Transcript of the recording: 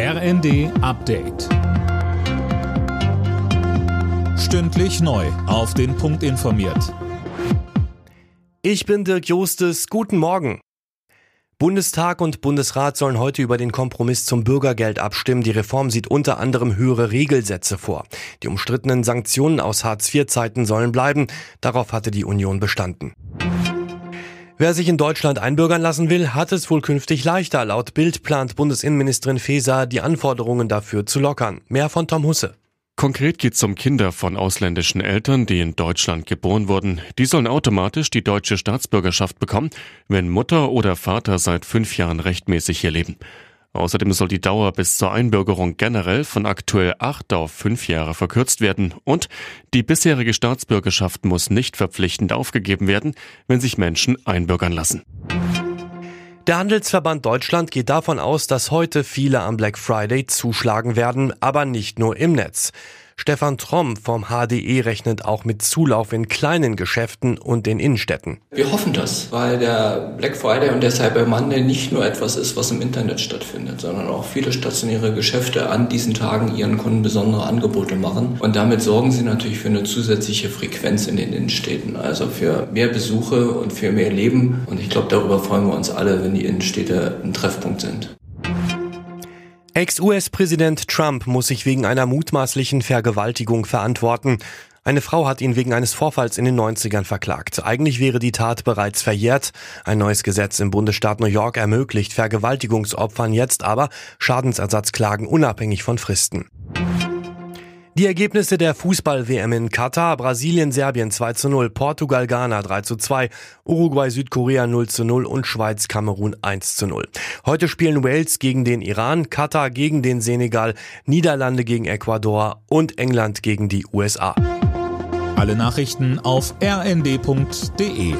RND Update. Stündlich neu. Auf den Punkt informiert. Ich bin Dirk Jostes. Guten Morgen. Bundestag und Bundesrat sollen heute über den Kompromiss zum Bürgergeld abstimmen. Die Reform sieht unter anderem höhere Regelsätze vor. Die umstrittenen Sanktionen aus Hartz-IV-Zeiten sollen bleiben. Darauf hatte die Union bestanden. Wer sich in Deutschland einbürgern lassen will, hat es wohl künftig leichter. Laut Bild plant Bundesinnenministerin Faeser, die Anforderungen dafür zu lockern. Mehr von Tom Husse. Konkret geht es um Kinder von ausländischen Eltern, die in Deutschland geboren wurden. Die sollen automatisch die deutsche Staatsbürgerschaft bekommen, wenn Mutter oder Vater seit fünf Jahren rechtmäßig hier leben. Außerdem soll die Dauer bis zur Einbürgerung generell von aktuell acht auf fünf Jahre verkürzt werden und die bisherige Staatsbürgerschaft muss nicht verpflichtend aufgegeben werden, wenn sich Menschen einbürgern lassen. Der Handelsverband Deutschland geht davon aus, dass heute viele am Black Friday zuschlagen werden, aber nicht nur im Netz. Stefan Tromm vom HDE rechnet auch mit Zulauf in kleinen Geschäften und in Innenstädten. Wir hoffen das, weil der Black Friday und der Cyber Monday nicht nur etwas ist, was im Internet stattfindet, sondern auch viele stationäre Geschäfte an diesen Tagen ihren Kunden besondere Angebote machen. Und damit sorgen sie natürlich für eine zusätzliche Frequenz in den Innenstädten, also für mehr Besuche und für mehr Leben. Und ich glaube, darüber freuen wir uns alle, wenn die Innenstädte ein Treffpunkt sind. Ex-US-Präsident Trump muss sich wegen einer mutmaßlichen Vergewaltigung verantworten. Eine Frau hat ihn wegen eines Vorfalls in den 90ern verklagt. Eigentlich wäre die Tat bereits verjährt. Ein neues Gesetz im Bundesstaat New York ermöglicht Vergewaltigungsopfern jetzt aber Schadensersatzklagen unabhängig von Fristen. Die Ergebnisse der Fußball-WM in Katar, Brasilien, Serbien 2 zu 0, Portugal, Ghana 3 zu 2, Uruguay, Südkorea 0 zu 0 und Schweiz, Kamerun 1 zu 0. Heute spielen Wales gegen den Iran, Katar gegen den Senegal, Niederlande gegen Ecuador und England gegen die USA. Alle Nachrichten auf rnd.de